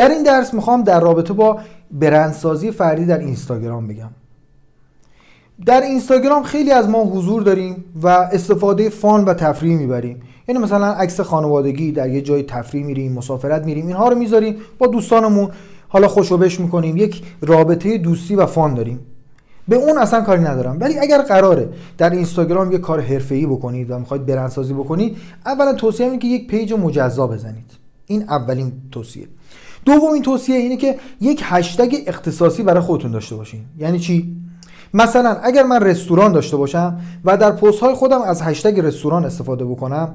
در این درس می‌خوام در رابطه با برندسازی فردی در اینستاگرام بگم. در اینستاگرام خیلی از ما حضور داریم و استفاده فان و تفریح می‌بریم. یعنی مثلا عکس خانوادگی در یه جای تفریح میریم مسافرت میریم اینها رو می‌ذاریم. با دوستانمون حالا خوشوبش می‌کنیم. یک رابطه دوستی و فان داریم. به اون اصلا کاری ندارم. ولی اگر قراره در اینستاگرام یه کار حرفه‌ای بکنید و می‌خواید برندسازی بکنید اولا توصیه که یک پیج مجزا بزنید. این اولین توصیه. دومین توصیه اینه که یک هشتگ اختصاصی برای خودتون داشته باشین. یعنی چی؟ مثلا اگر من رستوران داشته باشم و در پست های خودم از هشتگ رستوران استفاده بکنم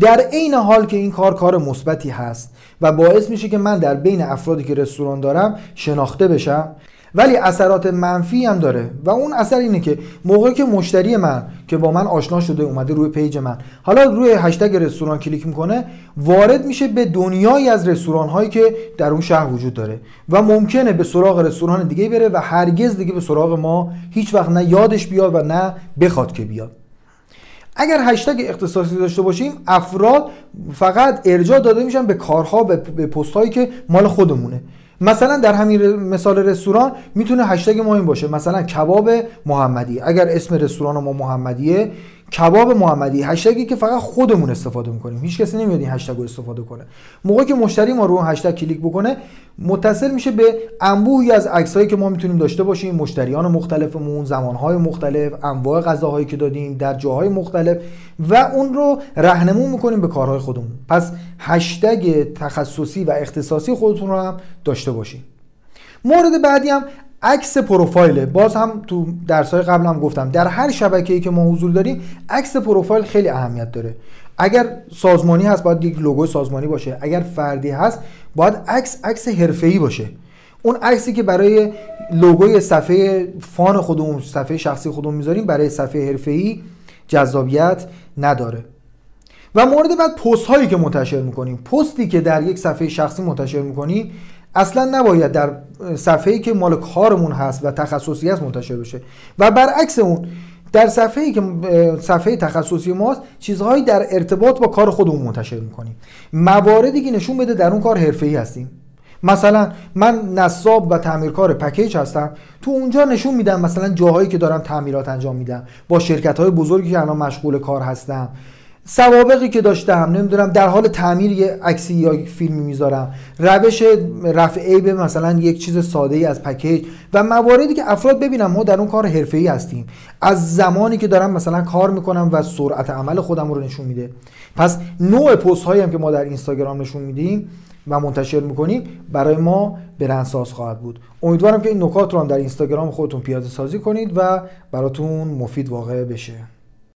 در عین حال که این کار کار مثبتی هست و باعث میشه که من در بین افرادی که رستوران دارم شناخته بشم ولی اثرات منفی هم داره. و اون اثر اینه که موقعی که مشتری من که با من آشنا شده اومده روی پیج من حالا روی هشتگ رستوران کلیک می‌کنه وارد میشه به دنیایی از رستوران هایی که در اون شهر وجود داره. و ممکنه به سراغ رستوران دیگه بره و هرگز دیگه به سراغ ما هیچ وقت نه یادش بیاد و نه بخواد که بیاد. اگر هشتگ اختصاصی داشته باشیم افراد فقط ارجاع داده میشن به کارها به پست هایی که مال خودمونه. مثلا در همین مثال رستوران می‌تونه هشتگ ما باشه. مثلا کباب محمدی. اگر اسم رستوران ما محمدیه کباب محمدی هشتگی که فقط خودمون استفاده می‌کنیم. هیچ کسی نمیاد این هشتگ رو استفاده کنه. موقعی که مشتری ما رو هشتگ کلیک بکنه متصل میشه به انبوهی از عکسایی که ما می‌تونیم داشته باشیم مشتریان مختلفمون زمانهای مختلف انواع غذاهایی که دادیم در جاهای مختلف و اون رو رهنمون می‌کنیم به کارهای خودمون. پس هشتگ تخصصی و اختصاصی خودتون رو هم داشته باشیم. مورد بعدی هم عکس پروفایل باز هم تو درسای قبل هم گفتم در هر شبکه‌ای که ما حضور داریم عکس پروفایل خیلی اهمیت داره. اگر سازمانی هست باید یک لوگو سازمانی باشه. اگر فردی هست باید عکس عکس حرفه‌ای باشه. اون عکسی که برای لوگوی صفحه فان خودمون صفحه شخصی خودمون می‌ذاریم برای صفحه حرفه‌ای جذابیت نداره. و مورد بعد پست هایی که منتشر می‌کنیم. پستی که در یک صفحه شخصی منتشر می‌کنیم اصلا نباید در صفحه‌ای که مال کارمون هست و تخصصی است منتشر بشه. و برعکس اون در صفحه‌ای که صفحه تخصصی ماست چیزهایی در ارتباط با کار خودمون منتشر می‌کنیم. مواردی که نشون بده در اون کار حرفه‌ای هستیم. مثلا من نصاب و تعمیرکار پکیج هستم. تو اونجا نشون میدم مثلا جاهایی که دارم تعمیرات انجام میدم با شرکت های بزرگی که الان مشغول کار هستم سوابقی که داشتم نمی‌دونم در حال تعمیر یه عکسی یا فیلمی می‌ذارم. روش رفع عیب مثلا یک چیز ساده ای از پکیج و مواردی که افراد ببینم ما در اون کار حرفه‌ای هستیم. از زمانی که دارم مثلا کار می‌کنم و سرعت عمل خودم رو نشون میده. پس نوع پست هایی هم که ما در اینستاگرام نشون میدیم و منتشر می‌کنیم برای ما برندساز خواهد بود. امیدوارم که این نکات رو هم در اینستاگرام خودتون پیاده سازی کنید و براتون مفید واقع بشه.